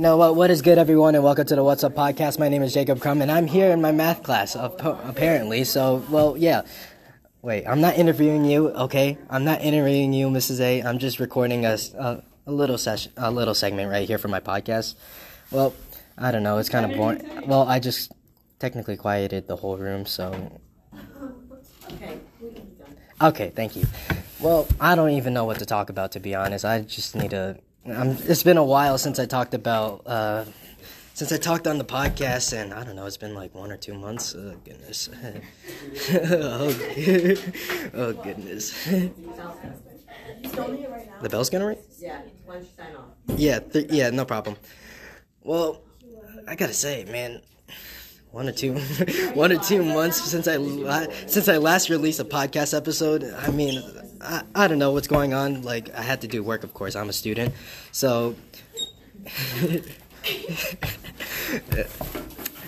You know what? What is good, everyone, and welcome to the What's Up podcast. My name is Jacob Crumb, and I'm here in my math class, uh, apparently. So, well, yeah. Wait, I'm not interviewing you, okay? I'm not interviewing you, Mrs. A. I'm just recording a, a, uh, a little session, a little segment right here for my podcast. Well, I don't know. It's kind of boring. Well, I just technically quieted the whole room, so. Okay. Okay, thank you. Well, I don't even know what to talk about, to be honest. I just need to I'm, it's been a while since I talked about uh, since I talked on the podcast, and I don't know, it's been like one or two months. Oh goodness. oh, oh goodness. the bell's gonna ring. Yeah, why don't you sign off? Yeah, th- yeah, no problem. Well, I gotta say, man, one or two, one or two months since I since I last released a podcast episode. I mean, I, I don't know what's going on. Like I had to do work, of course. I'm a student, so.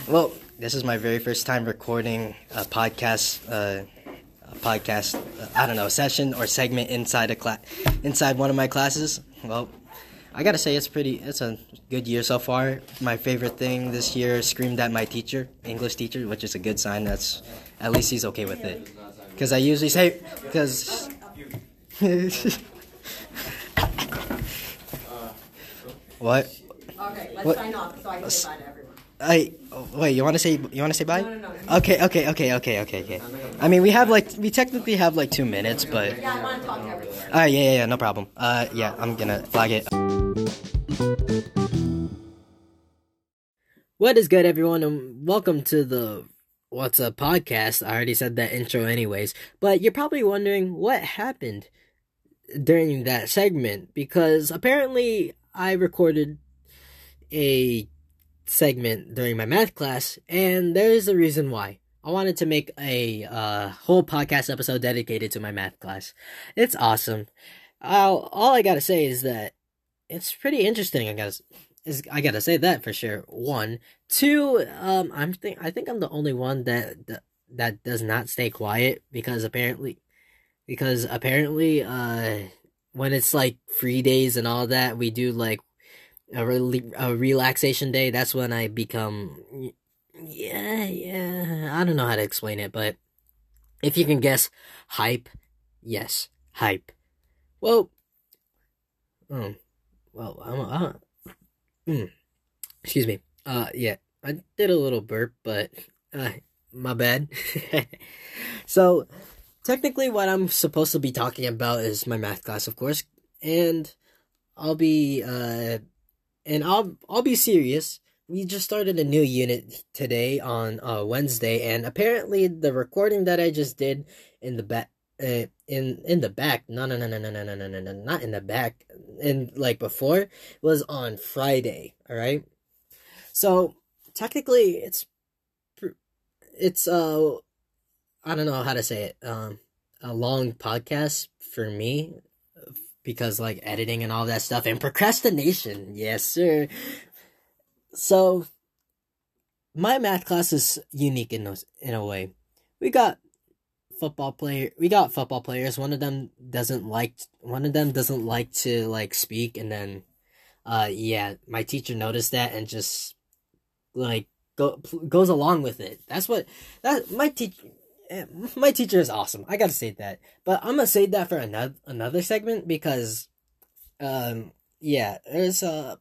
well, this is my very first time recording a podcast. Uh, a podcast. Uh, I don't know, session or segment inside a class, inside one of my classes. Well, I gotta say it's pretty. It's a good year so far. My favorite thing this year screamed at my teacher, English teacher, which is a good sign. That's at least he's okay with it. Because I usually say, because what? Okay, let's what? sign off so I can say bye to everyone. I wait. You want to say you want to say bye? No, no, no. Okay, okay, okay, okay, okay, okay. I mean, we have like we technically have like two minutes, but. Yeah, I want to talk to everyone. All right, yeah, yeah, yeah, no problem. Uh, yeah, I'm gonna flag it. What is good, everyone, and welcome to the What's Up podcast. I already said that intro, anyways, but you're probably wondering what happened during that segment because apparently I recorded a segment during my math class, and there's a reason why. I wanted to make a uh, whole podcast episode dedicated to my math class. It's awesome. I'll, all I gotta say is that it's pretty interesting. I guess is I gotta say that for sure. One, two. Um, I'm think I think I'm the only one that that, that does not stay quiet because apparently because apparently uh when it's like free days and all that we do like a, re- a relaxation day that's when i become yeah yeah i don't know how to explain it but if you can guess hype yes hype. Well um well i'm uh, mm, excuse me uh yeah i did a little burp but uh my bad. So technically what I'm supposed to be talking about is my math class, of course, and I'll be uh and I'll I'll be serious. We just started a new unit today on uh Wednesday and apparently the recording that I just did in the back uh, in in the back no no no no no no no no no no not in the back and like before was on Friday all right so technically it's it's uh I don't know how to say it. Um, a long podcast for me because like editing and all that stuff and procrastination. Yes, sir. So my math class is unique in those, in a way. We got football player we got football players. One of them doesn't like one of them doesn't like to like speak and then uh yeah, my teacher noticed that and just like go goes along with it. That's what that my teacher my teacher is awesome. I gotta say that. But I'm gonna say that for another another segment because, um, yeah, there's uh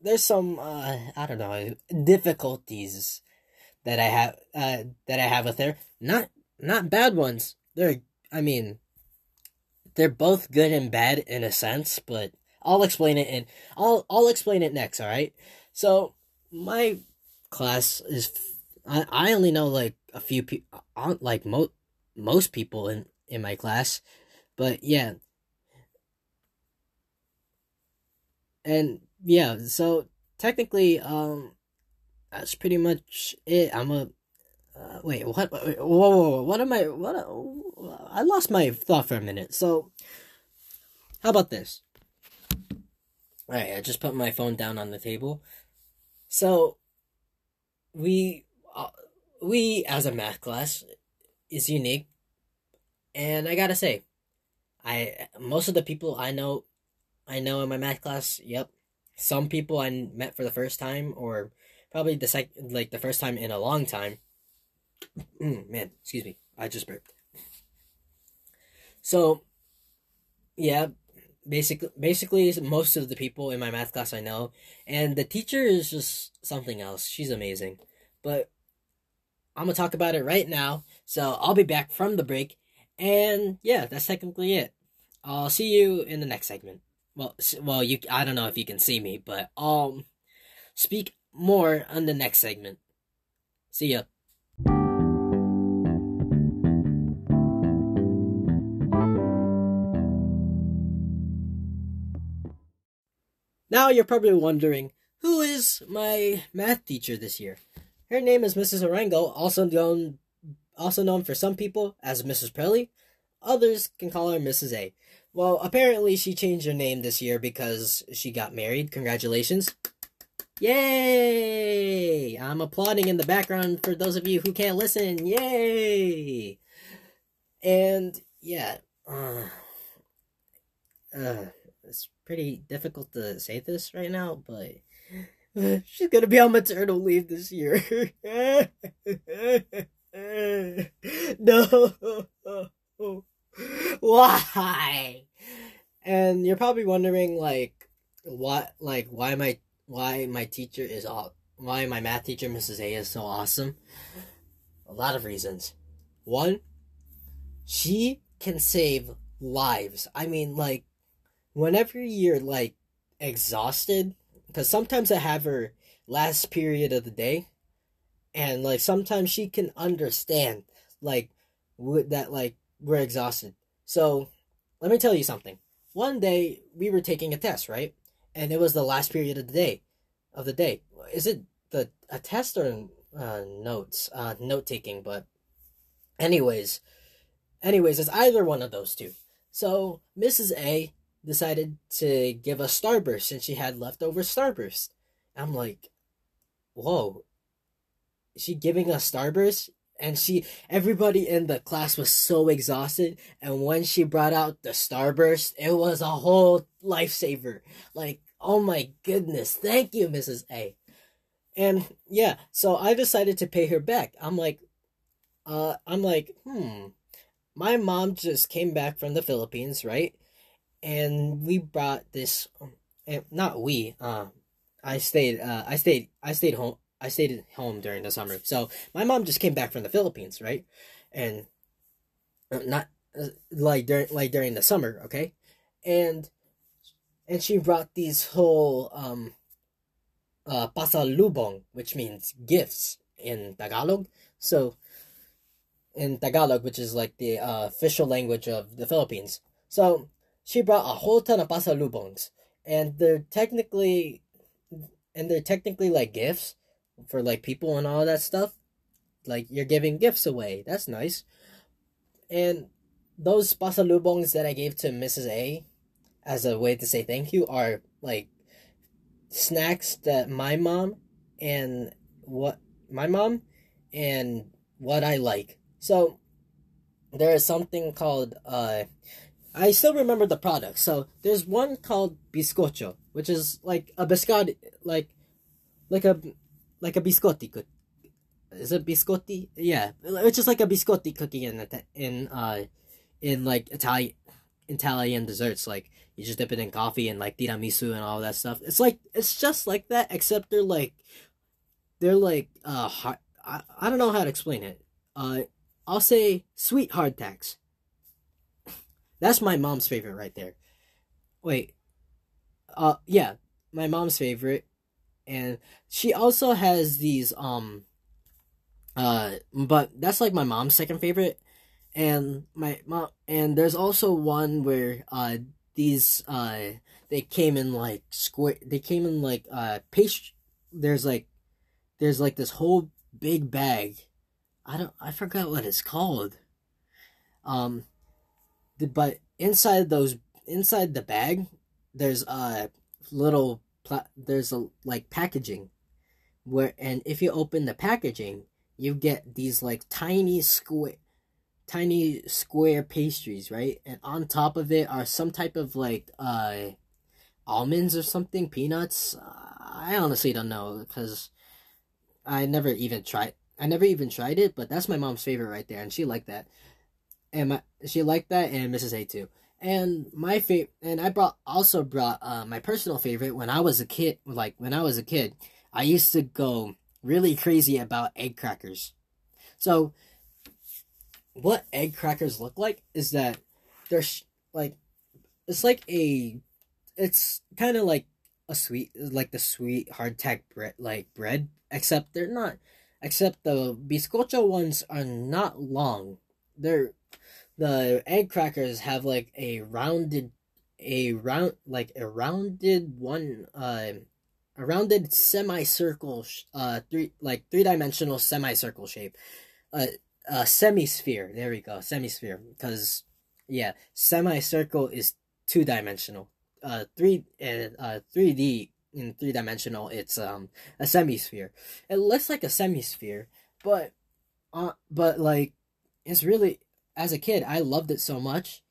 there's some uh I don't know difficulties that I have uh that I have with her. Not not bad ones. They're I mean, they're both good and bad in a sense, but I'll explain it and I'll I'll explain it next. All right. So my class is I I only know like a few people, aren't like mo- most people in in my class, but yeah. And yeah, so technically, um, that's pretty much it. I'm a uh, wait, what? Whoa, whoa, whoa, what am I? What? I lost my thought for a minute. So, how about this? All right, I just put my phone down on the table. So, we we as a math class is unique and i gotta say i most of the people i know i know in my math class yep some people I met for the first time, or probably the sec like the first time in a long time. Mm, man, excuse me, I just burped. So, yeah, basically, basically, most of the people in my math class I know, and the teacher is just something else. She's amazing, but I'm gonna talk about it right now. So I'll be back from the break, and yeah, that's technically it. I'll see you in the next segment. Well, well, you I don't know if you can see me, but I'll speak more on the next segment. See ya. Now you're probably wondering, who is my math teacher this year? Her name is Mrs. Arango, also known also known for some people as Mrs. Prelly. Others can call her Mrs. A. Well, apparently she changed her name this year because she got married. Congratulations. Yay! I'm applauding in the background for those of you who can't listen. Yay! And yeah, uh, uh, it's pretty difficult to say this right now, but she's gonna be on maternal leave this year. no. Why? And you're probably wondering like what like why my why my teacher is all why my math teacher Mrs. A is so awesome. A lot of reasons. One, she can save lives. I mean like whenever you're like exhausted because sometimes I have her last period of the day and like sometimes she can understand like would that like we're exhausted. So, let me tell you something. One day we were taking a test, right? And it was the last period of the day. Of the day. Is it the a test or uh, notes? Uh, note taking, but anyways, anyways, it's either one of those two. So Mrs. A decided to give us Starburst since she had leftover Starburst. I'm like, whoa, is she giving us Starburst? and she everybody in the class was so exhausted. And when she brought out the starburst it was a whole lifesaver. Like oh my goodness. Thank you mrs a. And yeah so i decided to pay her back. I'm like uh i'm like hmm. My mom just came back from the philippines right and we brought this um, not we uh i stayed uh i stayed i stayed home I stayed at home during the summer. So my mom just came back from the Philippines, right? And uh, not uh, like during like during the summer, okay? And and she brought these whole um uh pasalubong, which means gifts in Tagalog. So in Tagalog, which is like the uh, official language of the Philippines. So she brought a whole ton of pasa pasalubongs, and they're technically and they're technically like gifts, for like people and all that stuff. Like you're giving gifts away. That's nice. And those pasa pasalubongs that I gave to Mrs. A as a way to say thank you are like snacks that my mom and what my mom and what I like. So there is something called uh I still remember the product. So there's one called biscocho, which is like a biscotti like like a like a biscotti is it biscotti? Yeah, it's just like a biscotti cookie in in uh in like Italian Italian desserts. Like you just dip it in coffee and like tiramisu and all that stuff. It's like it's just like that, except they're like they're like uh hard, I I don't know how to explain it. Uh, I'll say sweet hardtacks. That's my mom's favorite right there. Wait. Uh, yeah, my mom's favorite and she also has these um uh but that's like my mom's second favorite and my mom and there's also one where uh these uh they came in like square they came in like uh paste there's like there's like this whole big bag i don't i forgot what it's called um but inside those inside the bag there's a little pla- there's a like packaging where and if you open the packaging you get these like tiny square tiny square pastries right and on top of it are some type of like uh almonds or something, peanuts. I honestly don't know because I never even tried. I never even tried it, but that's my mom's favorite right there, and she liked that. And my she liked that, and Mrs. A too. And my favorite, and I brought also brought uh, my personal favorite when I was a kid. Like when I was a kid, I used to go really crazy about egg crackers. So, what egg crackers look like is that they're sh- like it's like a it's kind of like a sweet like the sweet hardtack bread like bread except they're not except the bizcocho ones are not long they're the egg crackers have like a rounded a round like a rounded one uh a rounded semicircle uh three like three-dimensional semicircle shape. Uh a semisphere. There we go. Semisphere. Because yeah semicircle is two-dimensional. Uh three uh, uh 3d in three-dimensional it's um a semisphere. It looks like a semisphere but uh but like it's really as a kid i loved it so much.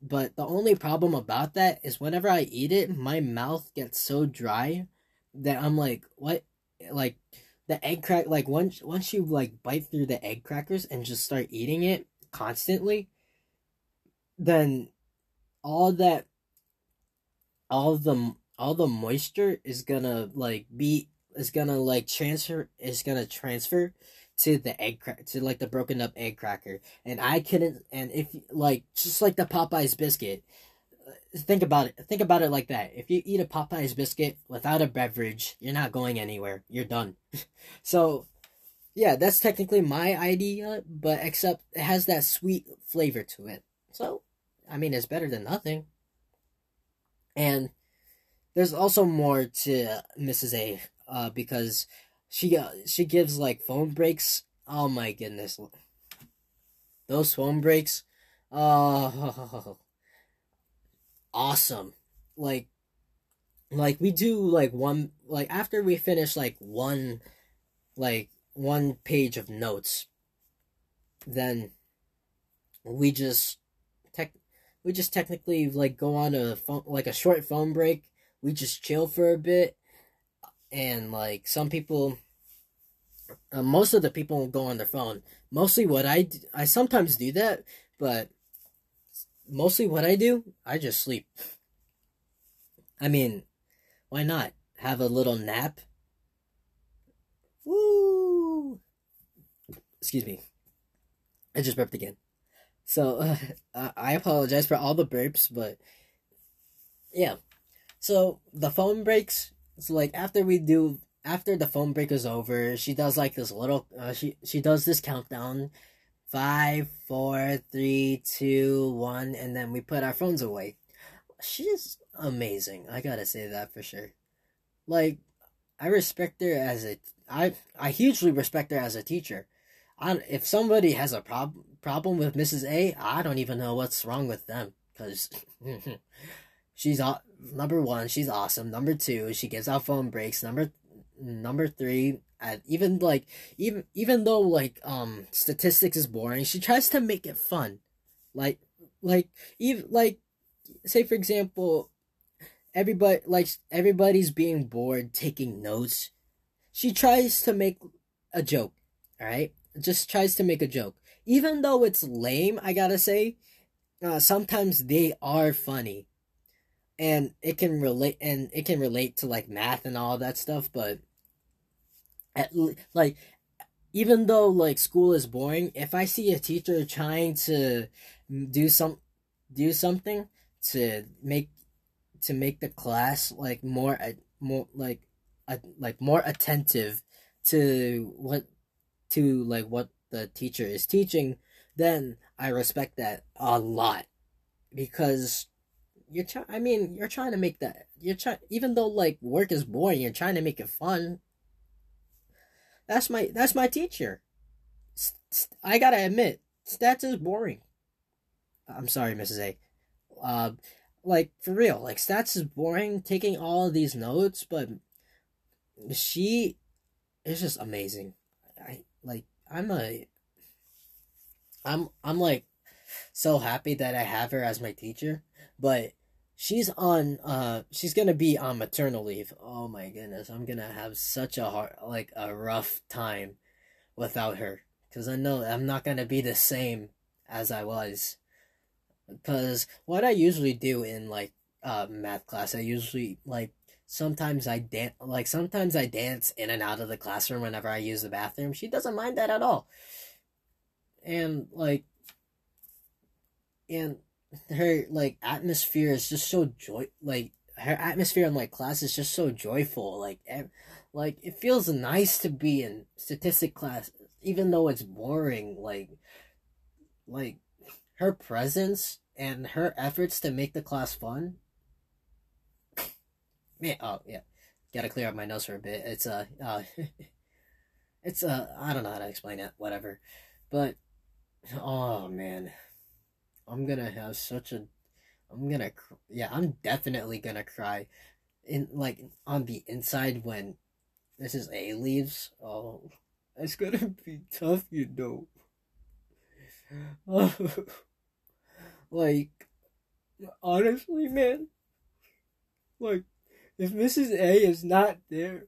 But the only problem about that is whenever i eat it my mouth gets so dry that i'm like what? Like the egg crack like once once you like bite through the egg crackers and just start eating it constantly then all that all the all the moisture is gonna like be is gonna like transfer is gonna transfer to the egg crack to like the broken up egg cracker. And i couldn't and if like just like the popeyes biscuit think about it think about it like that. If you eat a popeyes biscuit without a beverage you're not going anywhere. You're done. So yeah that's technically my idea but except it has that sweet flavor to it. So i mean it's better than nothing. And there's also more to mrs a uh, because she uh, she gives like phone breaks. Oh my goodness. Those phone breaks. Oh awesome. Like like we do like one like after we finish like one like one page of notes then we just tech we just technically like go on a phone like a short phone break. We just chill for a bit and like some people uh, most of the people go on their phone mostly what i do, i sometimes do that but mostly what I do, I just sleep. I mean, why not? Have a little nap? Woo! Excuse me. I just burped again. So, uh, I apologize for all the burps, but yeah. So, the phone breaks. So, like, after we do, after the phone break is over, she does like this little, uh, she, she does this countdown five, four, three, two, one, and then we put our phones away. She's amazing. I gotta say that for sure. Like, I respect her as a I I hugely respect her as a teacher. I, if somebody has a prob- problem with Mrs. A, I don't even know what's wrong with them because she's number one, she's awesome. Number two, she gives out phone breaks. Number number three, at even like even even though like um statistics is boring, she tries to make it fun. Like like even like say for example everybody like everybody's being bored taking notes. She tries to make a joke, alright? Just tries to make a joke. Even though it's lame, I gotta say, uh, sometimes they are funny. And it can relate and it can relate to like math and all that stuff, but at like even though like school is boring if i see a teacher trying to do some do something to make to make the class like more more like uh, like more attentive to what to like what the teacher is teaching then i respect that a lot because you're trying i mean you're trying to make that you're trying even though like work is boring you're trying to make it fun that's my that's my teacher. I gotta admit, stats is boring. I'm sorry, Mrs. A. Uh, like for real, like stats is boring. Taking all of these notes, but she is just amazing. I like. I'm a. I'm I'm like so happy that I have her as my teacher, but she's on uh she's gonna be on maternal leave. Oh my goodness, I'm gonna have such a hard like a rough time without her because I know I'm not gonna be the same as I was. Because what I usually do in like uh math class, I usually like sometimes I dance like sometimes I dance in and out of the classroom whenever I use the bathroom. She doesn't mind that at all. And like and her like atmosphere is just so joy like her atmosphere in like class is just so joyful like ev- like it feels nice to be in statistic class even though it's boring like like her presence and her efforts to make the class fun. Man oh yeah. Gotta clear up my nose for a bit. It's uh uh it's uh i don't know how to explain it. Whatever. But oh man I'm gonna have such a, I'm gonna, cr- yeah, I'm definitely gonna cry, in like on the inside when Mrs. A leaves. Oh, it's gonna be tough, you know. like, honestly, man, like, if Mrs. A is not there.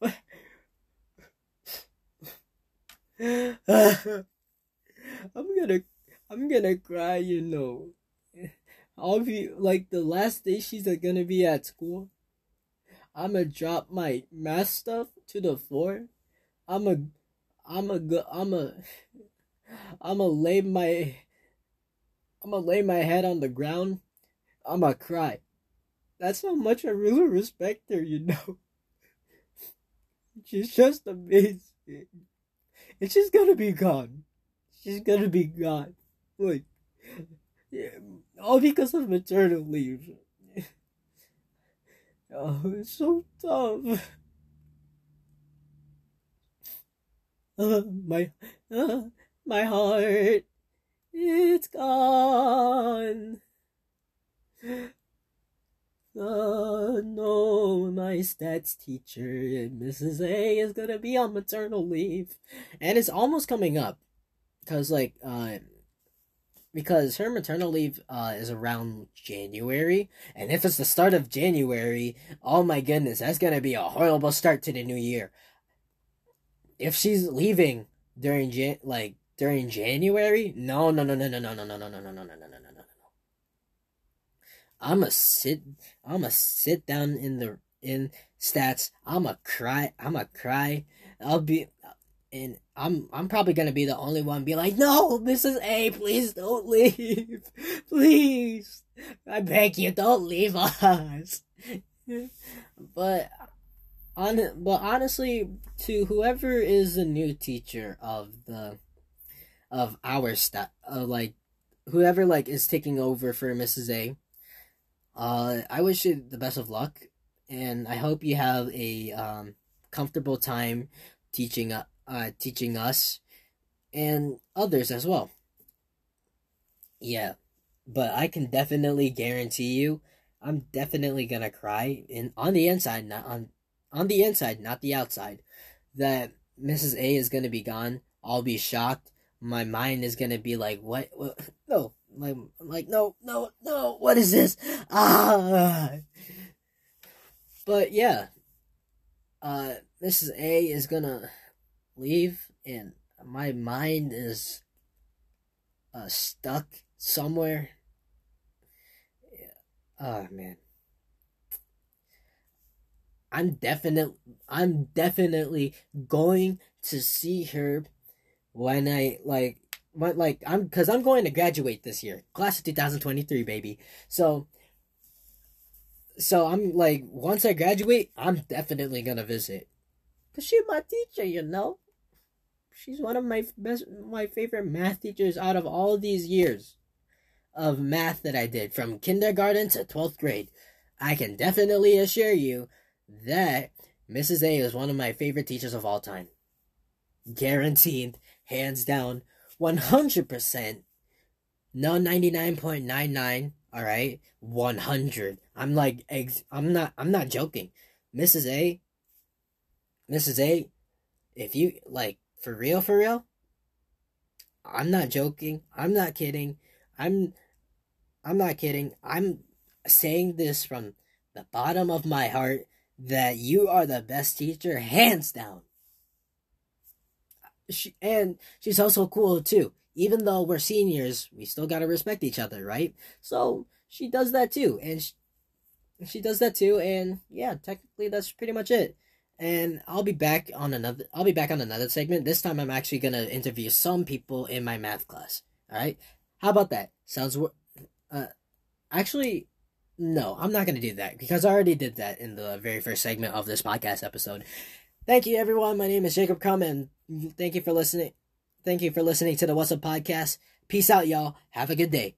I'm gonna I'm gonna cry, you know. I'll be like the last day she's gonna be at school. I'm gonna drop my math stuff to the floor. I'm a, I'm a, I'm a, I'm gonna lay my, I'm gonna lay my head on the ground. I'm gonna cry. That's how much I really respect her, you know. She's just amazing. And she's gonna be gone. She's gonna be gone. Like, yeah, all because of maternal leave. oh, it's so tough. Uh, my, uh, my heart, it's gone. Uh, no, my stats teacher, Mrs. A, is gonna be on maternal leave. And it's almost coming up. Because, like, uh, because her maternal leave uh, is around January, and if it's the start of January, oh my goodness, that's gonna be a horrible start to the new year. If she's leaving during Jan- like during January, no, no, no, no, no, no, no, no, no, no, no, no, no, no, no, no, no. I'ma sit. I'ma sit down in the in stats. I'ma cry. I'ma cry. I'll be and I'm I'm probably gonna be the only one be like, no, Mrs. A, please don't leave, please, I beg you, don't leave us. but on but honestly, to whoever is the new teacher of the of our staff, uh, like whoever like is taking over for Mrs. A, uh, I wish you the best of luck, and I hope you have a um comfortable time teaching uh, uh, teaching us and others as well. Yeah, but I can definitely guarantee you, I'm definitely gonna cry in on the inside, not on on the inside, not the outside. That Mrs. A is gonna be gone. I'll be shocked. My mind is gonna be like, what? what? No, like, like, no, no, no. What is this? Ah. But yeah, uh, Mrs. A is gonna leave and my mind is uh, stuck somewhere. Yeah. Oh man. I'm definitely I'm definitely going to see her when I like when like I'm cuz I'm going to graduate this year. Class of 2023 baby. So so I'm like once I graduate, I'm definitely going to visit. Cuz she's my teacher, you know she's one of my best my favorite math teachers out of all these years of math that I did from kindergarten to 12th grade. I can definitely assure you that Mrs. A is one of my favorite teachers of all time. Guaranteed, hands down, 100%. No 99.99, all right? 100. I'm like ex- I'm not I'm not joking. Mrs. A Mrs. A if you like for real, for real? I'm not joking. I'm not kidding. I'm I'm not kidding. I'm saying this from the bottom of my heart that you are the best teacher, hands down. She, and she's also cool too. Even though we're seniors, we still gotta respect each other, right? So she does that too, and she, she does that too. And yeah, technically that's pretty much it. And I'll be back on another. I'll be back on another segment. This time, I'm actually gonna interview some people in my math class. All right, how about that? Sounds. Uh, actually, no, I'm not gonna do that because I already did that in the very first segment of this podcast episode. Thank you, everyone. My name is Jacob Crumb, and thank you for listening. Thank you for listening to the What's Up podcast. Peace out, y'all. Have a good day.